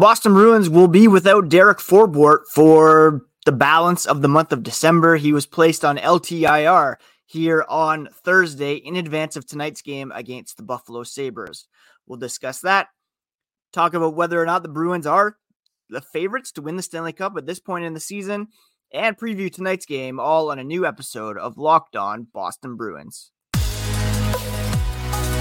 Boston Bruins will be without Derek Forbort for the balance of the month of December. He was placed on LTIR here on Thursday in advance of tonight's game against the Buffalo Sabres. We'll discuss that, talk about whether or not the Bruins are the favorites to win the Stanley Cup at this point in the season, and preview tonight's game all on a new episode of Locked On Boston Bruins.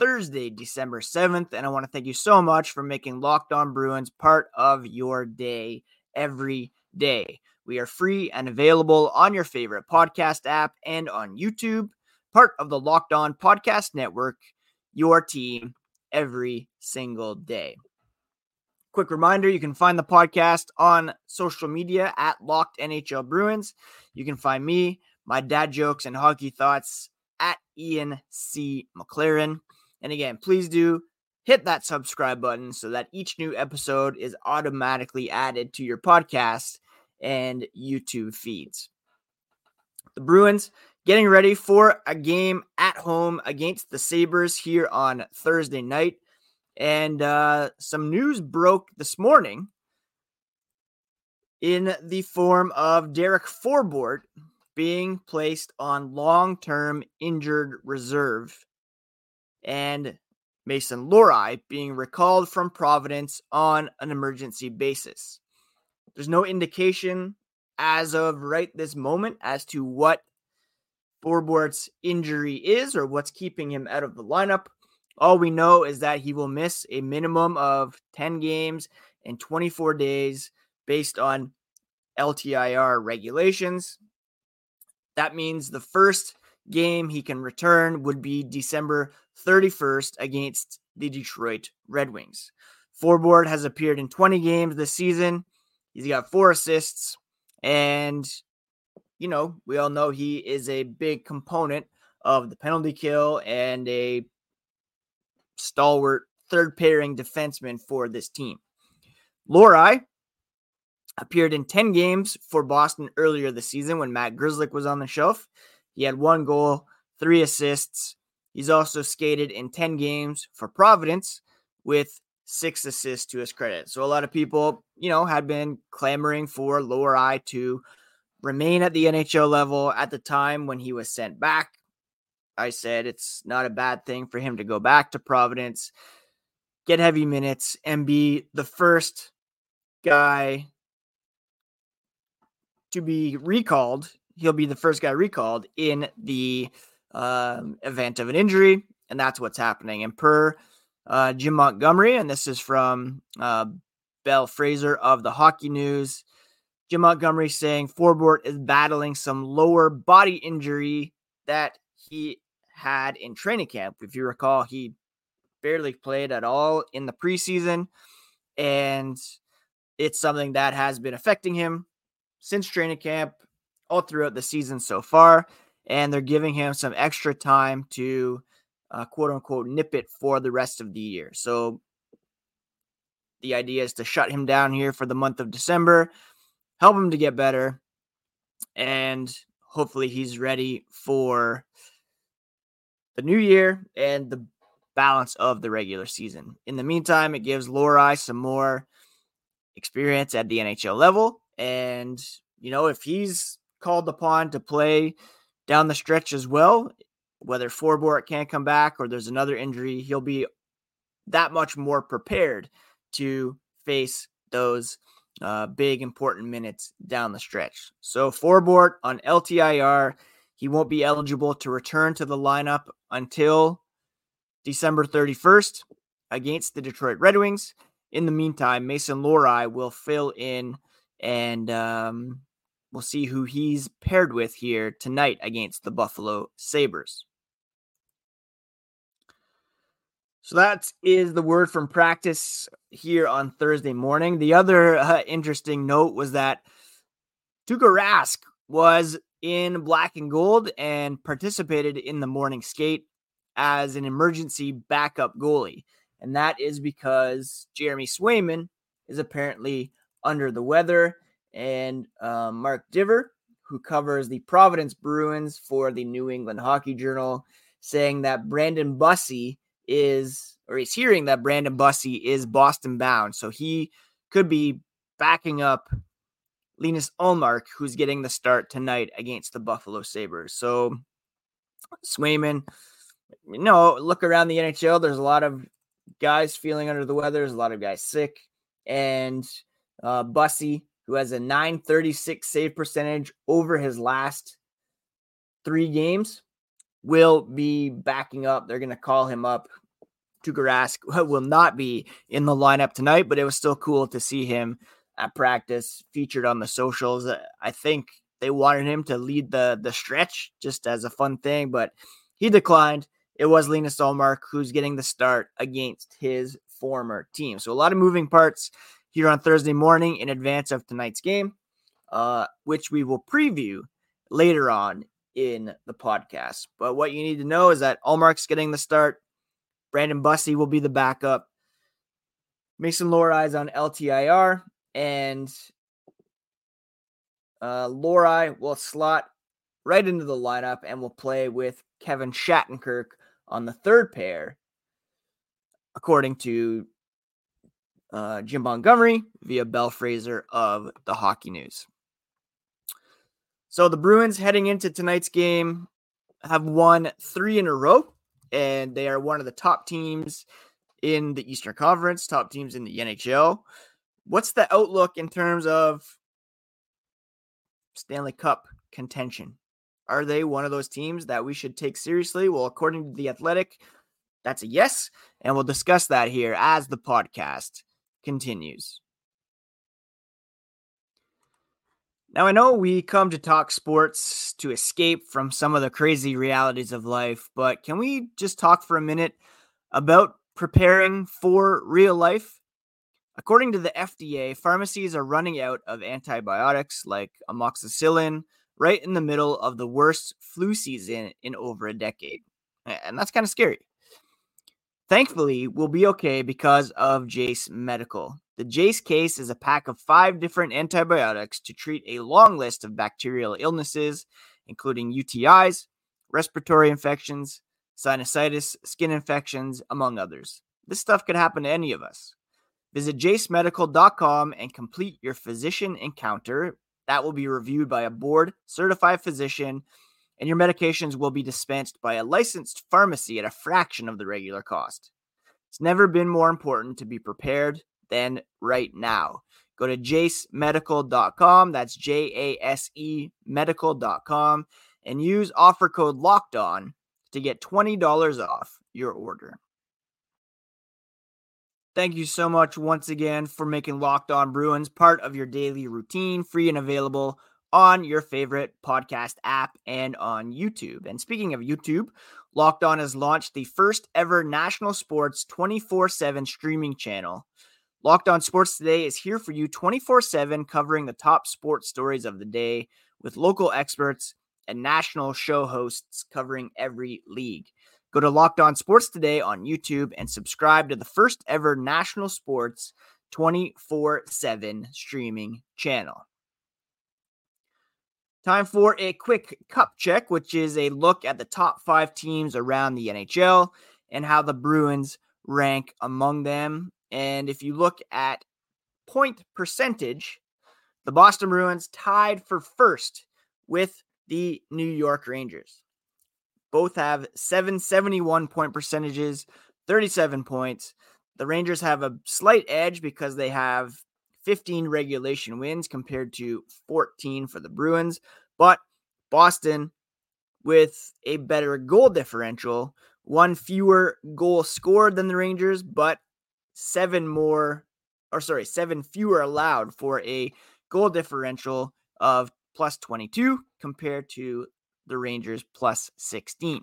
Thursday, December 7th, and I want to thank you so much for making Locked On Bruins part of your day every day. We are free and available on your favorite podcast app and on YouTube, part of the Locked On Podcast Network, your team every single day. Quick reminder you can find the podcast on social media at Locked NHL Bruins. You can find me, my dad jokes, and hockey thoughts at Ian C. McLaren. And again, please do hit that subscribe button so that each new episode is automatically added to your podcast and YouTube feeds. The Bruins getting ready for a game at home against the Sabres here on Thursday night. And uh, some news broke this morning in the form of Derek Forbort being placed on long term injured reserve and Mason Lohrei being recalled from Providence on an emergency basis. There's no indication as of right this moment as to what Forbort's injury is or what's keeping him out of the lineup. All we know is that he will miss a minimum of 10 games in 24 days based on LTIR regulations. That means the first game he can return would be December 31st against the Detroit Red Wings. Forbort has appeared in 20 games this season. He's got four assists, and you know, we all know he is a big component of the penalty kill and a stalwart third pairing defenseman for this team. Lohrei appeared in 10 games for Boston earlier this season when Matt Grzelcyk was on the shelf. He had one goal, three assists. He's also skated in 10 games for Providence with six assists to his credit. So a lot of people, you know, had been clamoring for Lohrei to remain at the NHL level at the time when he was sent back. I said it's not a bad thing for him to go back to Providence, get heavy minutes, and be the first guy to be recalled. He'll be the first guy recalled in the um, event of an injury, and that's what's happening. And per uh, Jim Montgomery, and this is from uh, Bell Fraser of the Hockey News. Jim Montgomery saying Forbort is battling some lower body injury that he had in training camp. If you recall, he barely played at all in the preseason, and it's something that has been affecting him since training camp, all throughout the season so far. And they're giving him some extra time to uh, quote unquote nip it for the rest of the year. So the idea is to shut him down here for the month of December help him to get better, and hopefully he's ready for the new year and the balance of the regular season. In the meantime, it gives Lohrei some more experience at the NHL level. And, you know, if he's called upon to play down the stretch as well, whether Forbort can't come back or there's another injury, he'll be that much more prepared to face those uh, big important minutes down the stretch. So Forbort on LTIR, he won't be eligible to return to the lineup until December 31st against the Detroit Red Wings. In the meantime, Mason Lohrei will fill in and um, we'll see who he's paired with here tonight against the Buffalo Sabres. So that is the word from practice here on Thursday morning. The other uh, interesting note was that Tuukka Rask was in black and gold and participated in the morning skate as an emergency backup goalie. And that is because Jeremy Swayman is apparently under the weather. And uh, Mark Divver, who covers the Providence Bruins for the New England Hockey Journal, saying that Brandon Bussi is, or he's hearing that Brandon Bussi is Boston bound. So he could be backing up Linus Ullmark, who's getting the start tonight against the Buffalo Sabres. So Swayman, you know, look around the NHL. There's a lot of guys feeling under the weather. There's a lot of guys sick. And uh, Bussi, who has a 936 save percentage over his last three games, will be backing up. They're going to call him up. Tuukka Rask will not be in the lineup tonight, but it was still cool to see him at practice, featured on the socials. Uh, I think they wanted him to lead the the stretch just as a fun thing, but he declined. It was Linus Ullmark who's getting the start against his former team. So a lot of moving parts here on Thursday morning in advance of tonight's game, uh, which we will preview later on in the podcast. But what you need to know is that Ullmark's getting the start. Brandon Bussi will be the backup. Mason Lohrei on LTIR, and uh, Lohrei will slot right into the lineup and will play with Kevin Shattenkirk on the third pair, according to uh, Jim Montgomery via Bell Fraser of the Hockey News. So the Bruins heading into tonight's game have won three in a row, and they are one of the top teams in the Eastern Conference, top teams in the NHL. What's the outlook in terms of Stanley Cup contention? Are they one of those teams that we should take seriously? Well, according to The Athletic, that's a yes. And we'll discuss that here as the podcast continues. Now, I know we come to talk sports to escape from some of the crazy realities of life, but can we just talk for a minute about preparing for real life? According to the FDA, pharmacies are running out of antibiotics like amoxicillin right in the middle of the worst flu season in over a decade. And that's kind of scary. Thankfully, we'll be okay because of Jase Medical. The Jase case is a pack of five different antibiotics to treat a long list of bacterial illnesses, including UTIs, respiratory infections, sinusitis, skin infections, among others. This stuff could happen to any of us. Visit jasemedical.com and complete your physician encounter. That will be reviewed by a board certified physician and your medications will be dispensed by a licensed pharmacy at a fraction of the regular cost. It's never been more important to be prepared than right now. Go to jasemedical.com, that's J A S E medical.com, and use offer code locked on to get $20 off your order. Thank you so much once again for making Locked On Bruins part of your daily routine, free and available on your favorite podcast app and on YouTube. And speaking of YouTube, Locked On has launched the first ever national sports 24 7 streaming channel. Locked On Sports Today is here for you 24 7, covering the top sports stories of the day with local experts and national show hosts covering every league. Go to Locked On Sports Today on YouTube and subscribe to the first ever national sports 24 7 streaming channel. Time for a quick cup check, which is a look at the top five teams around the NHL and how the Bruins rank among them. And if you look at point percentage, the Boston Bruins tied for first with the New York Rangers. Both have 771 point percentages, 37 points. The Rangers have a slight edge because they have 15 regulation wins compared to 14 for the Bruins. But Boston, with a better goal differential, one fewer goals scored than the Rangers, but seven more, or sorry, seven fewer allowed for a goal differential of plus 22 compared to the Rangers plus 16.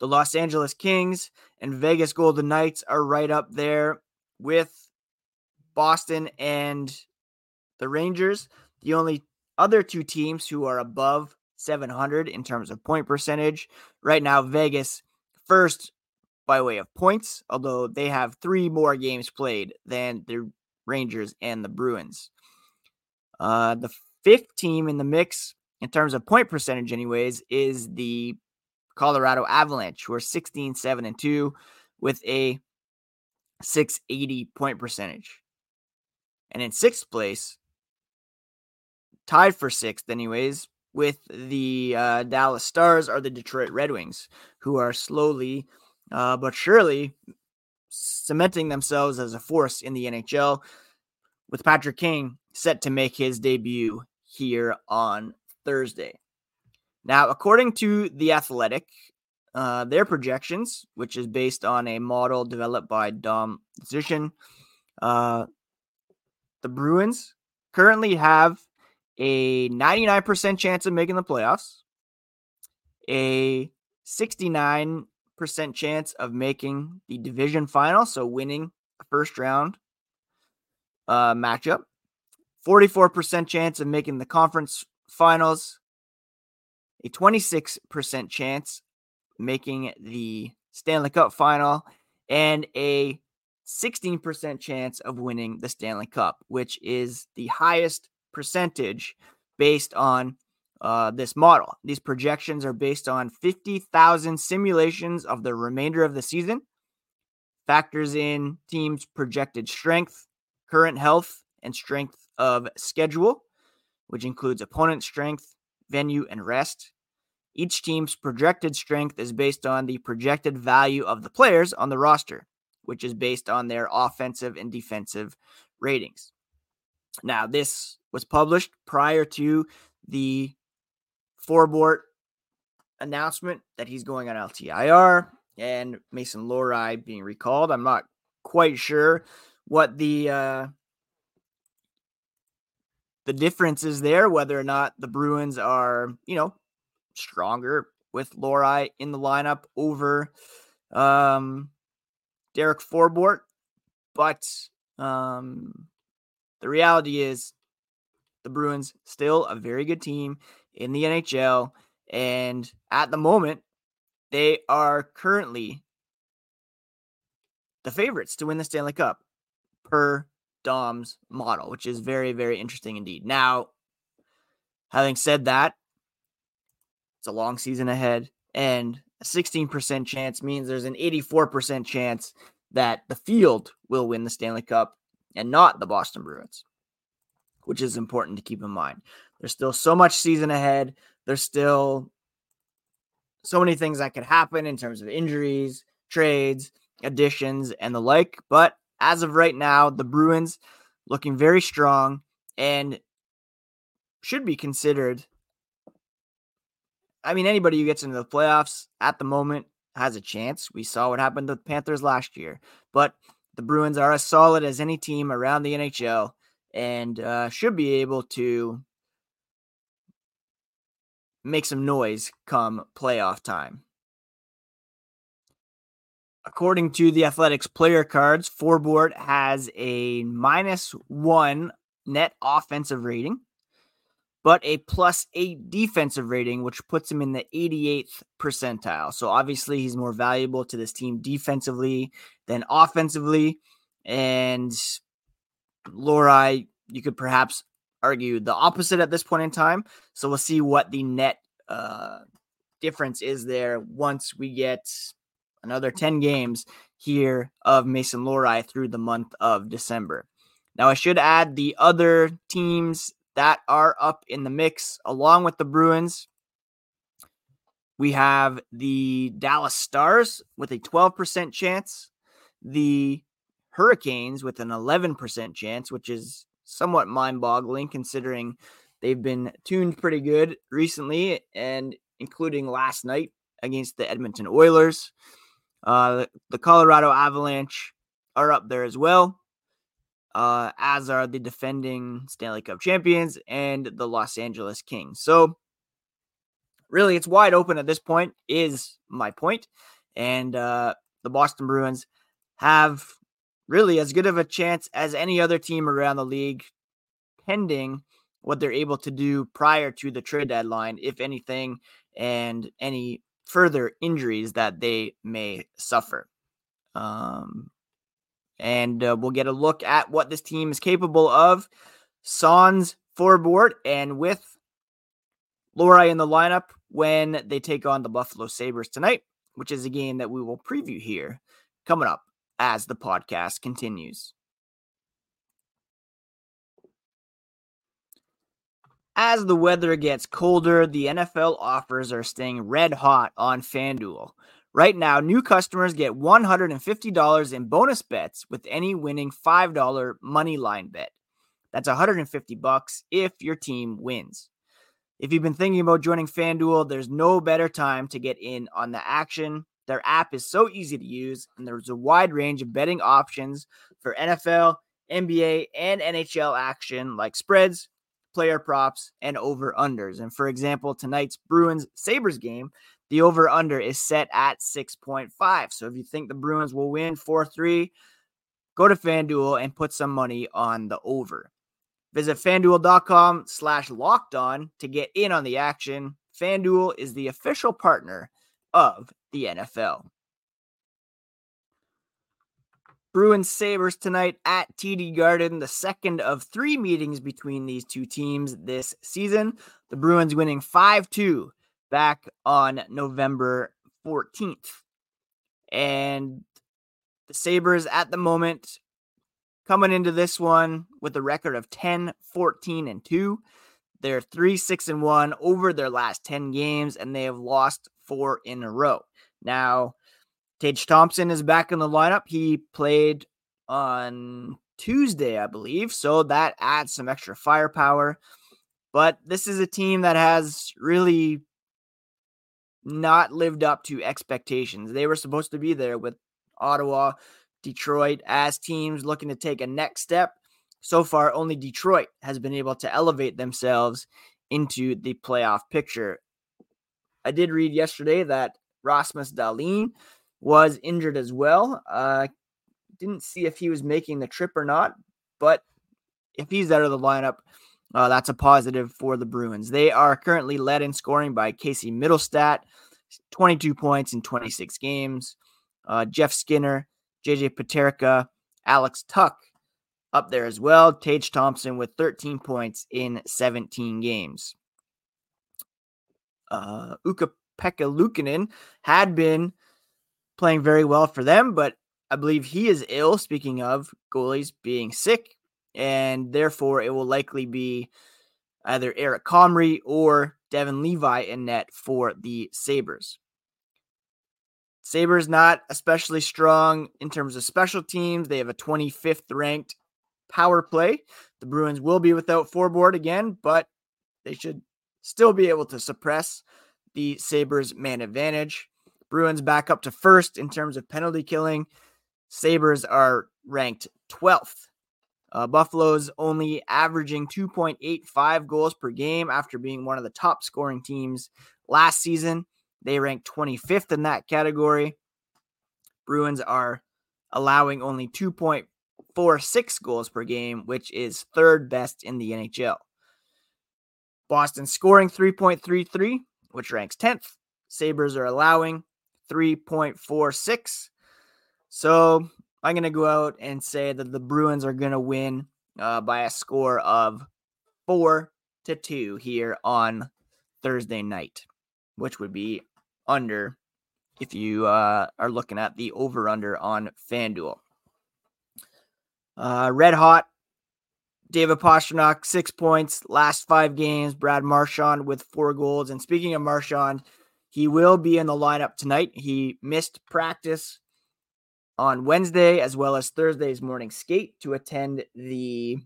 the Los Angeles Kings and Vegas Golden Knights are right up there with Boston and the Rangers. The only other two teams who are above 700 in terms of point percentage. Right now, Vegas first by way of points, although they have three more games played than the Rangers and the Bruins. Uh, the fifth team in the mix in terms of point percentage, anyways, is the Colorado Avalanche, who are 16, 7, and 2 with a 680 point percentage. And in sixth place, tied for sixth, anyways, with the uh, Dallas Stars are the Detroit Red Wings, who are slowly uh, but surely cementing themselves as a force in the NHL, with Patrick Kane set to make his debut here on Thursday. Now, according to The Athletic, uh, their projections, which is based on a model developed by Dom Luszczyszyn, uh, the Bruins currently have a 99% chance of making the playoffs, a 69% chance of making the division final, so winning the first round uh, matchup, 44% chance of making the conference finals, a 26% chance making the Stanley Cup final, and a 16% chance of winning the Stanley Cup, which is the highest percentage based on uh, this model. These projections are based on 50,000 simulations of the remainder of the season, factors in teams' projected strength, current health, and strength of schedule, which includes opponent strength, venue, and rest. Each team's projected strength is based on the projected value of the players on the roster, which is based on their offensive and defensive ratings. Now, this was published prior to the Forbort announcement that he's going on LTIR and Mason Lohrei being recalled. I'm not quite sure what the uh, the difference is there, whether or not the Bruins are, you know, stronger with Lohrei in the lineup over um, Derek Forbort. But um, the reality is the Bruins still a very good team in the NHL. And at the moment, they are currently the favorites to win the Stanley Cup per Dom's model, which is very, very interesting indeed. Now, having said that, it's a long season ahead, and a 16% chance means there's an 84% chance that the field will win the Stanley Cup and not the Boston Bruins, which is important to keep in mind. There's still so much season ahead. There's still so many things that could happen in terms of injuries, trades, additions, and the like. But as of right now, the Bruins looking very strong and should be considered. I mean, anybody who gets into the playoffs at the moment has a chance. We saw what happened to the Panthers last year, but the Bruins are as solid as any team around the NHL and uh, should be able to make some noise come playoff time. According to the Athletics player cards, Forbort has a minus one net offensive rating, but a plus eight defensive rating, which puts him in the 88th percentile. So obviously, he's more valuable to this team defensively than offensively. And Lohrei, you could perhaps argue the opposite at this point in time. So we'll see what the net uh, difference is there once we get another 10 games here of Mason Lohrei through the month of December. Now, I should add the other teams that are up in the mix along with the Bruins. We have the Dallas Stars with a 12% chance, the Hurricanes with an 11% chance, which is somewhat mind boggling considering they've been tuned pretty good recently, and including last night against the Edmonton Oilers. Uh, the Colorado Avalanche are up there as well, uh, as are the defending Stanley Cup champions and the Los Angeles Kings. So, really, it's wide open at this point, is my point. And uh, the Boston Bruins have really as good of a chance as any other team around the league, pending what they're able to do prior to the trade deadline, if anything, and any further injuries that they may suffer. Um, and uh, we'll get a look at what this team is capable of. Sans Forbort, and with Lohrei in the lineup when they take on the Buffalo Sabres tonight, which is a game that we will preview here coming up as the podcast continues. As the weather gets colder, the NFL offers are staying red hot on FanDuel. Right now, new customers get $150 in bonus bets with any winning $5 money line bet. That's 150 bucks if your team wins. If you've been thinking about joining FanDuel, there's no better time to get in on the action. Their app is so easy to use, and there's a wide range of betting options for NFL, NBA, and NHL action like spreads, player props, and over unders. And for example, tonight's Bruins Sabres game, the over under is set at 6.5. So if you think the Bruins will win 4 3, go to FanDuel and put some money on the over. Visit fanduel.com slash locked on to get in on the action. FanDuel is the official partner of the NFL. Bruins Sabres tonight at TD Garden, the second of three meetings between these two teams this season. The Bruins winning 5 2 back on November 14th. And the Sabres at the moment coming into this one with a record of 10, 14, and 2. They're 3 6 and 1 over their last 10 games, and they have lost four in a row. Now, Tage Thompson is back in the lineup. He played on Tuesday, I believe. So that adds some extra firepower. But this is a team that has really not lived up to expectations. They were supposed to be there with Ottawa, Detroit as teams looking to take a next step. So far, only Detroit has been able to elevate themselves into the playoff picture. I did read yesterday that Rasmus Dahlin was injured as well. Uh, didn't see if he was making the trip or not, but if he's out of the lineup, uh, that's a positive for the Bruins. They are currently led in scoring by Casey Mittelstadt, 22 points in 26 games. Uh, Jeff Skinner, JJ Peterka, Alex Tuch up there as well. Tage Thompson with 13 points in 17 games. Uh, Ukko Pekka Luukkonen had been playing very well for them, but I believe he is ill. Speaking of goalies being sick, and therefore it will likely be either Eric Comrie or Devon Levi in net for the Sabres. Sabres not especially strong in terms of special teams. They have a 25th ranked power play. The Bruins will be without Forbort again, but they should still be able to suppress the Sabres man advantage. Bruins back up to first in terms of penalty killing. Sabres are ranked 12th. Uh, Buffalo's only averaging 2.85 goals per game after being one of the top scoring teams last season. They rank 25th in that category. Bruins are allowing only 2.46 goals per game, which is third best in the NHL. Boston scoring 3.33, which ranks 10th. Sabres are allowing 3.46. So I'm going to go out and say that the Bruins are going to win uh, by a score of four to two here on Thursday night, which would be under if you uh, are looking at the over under on FanDuel. Uh, red hot. David Pastrnak, six points, last five games. Brad Marchand with four goals. And speaking of Marchand, he will be in the lineup tonight. He missed practice on Wednesday as well as Thursday's morning skate to attend the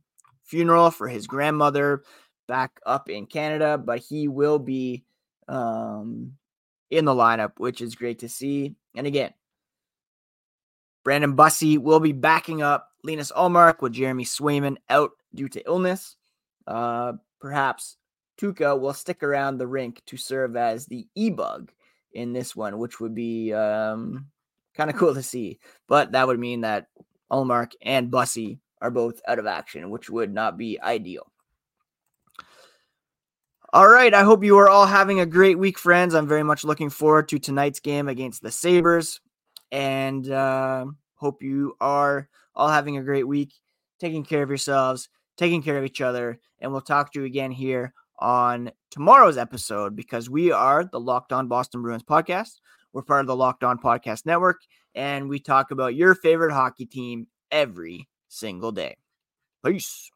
funeral for his grandmother back up in Canada, but he will be um, in the lineup, which is great to see. And again, Brandon Bussi will be backing up Linus Ullmark with Jeremy Swayman out due to illness. Uh, perhaps Tuukka will stick around the rink to serve as the e bug in this one, which would be um, kind of cool to see. But that would mean that Ullmark and Bussi are both out of action, which would not be ideal. All right. I hope you are all having a great week, friends. I'm very much looking forward to tonight's game against the Sabres and uh, hope you are all having a great week, taking care of yourselves, taking care of each other. And we'll talk to you again here on tomorrow's episode because we are the Locked On Boston Bruins podcast. We're part of the Locked On Podcast Network, and we talk about your favorite hockey team every single day. Peace.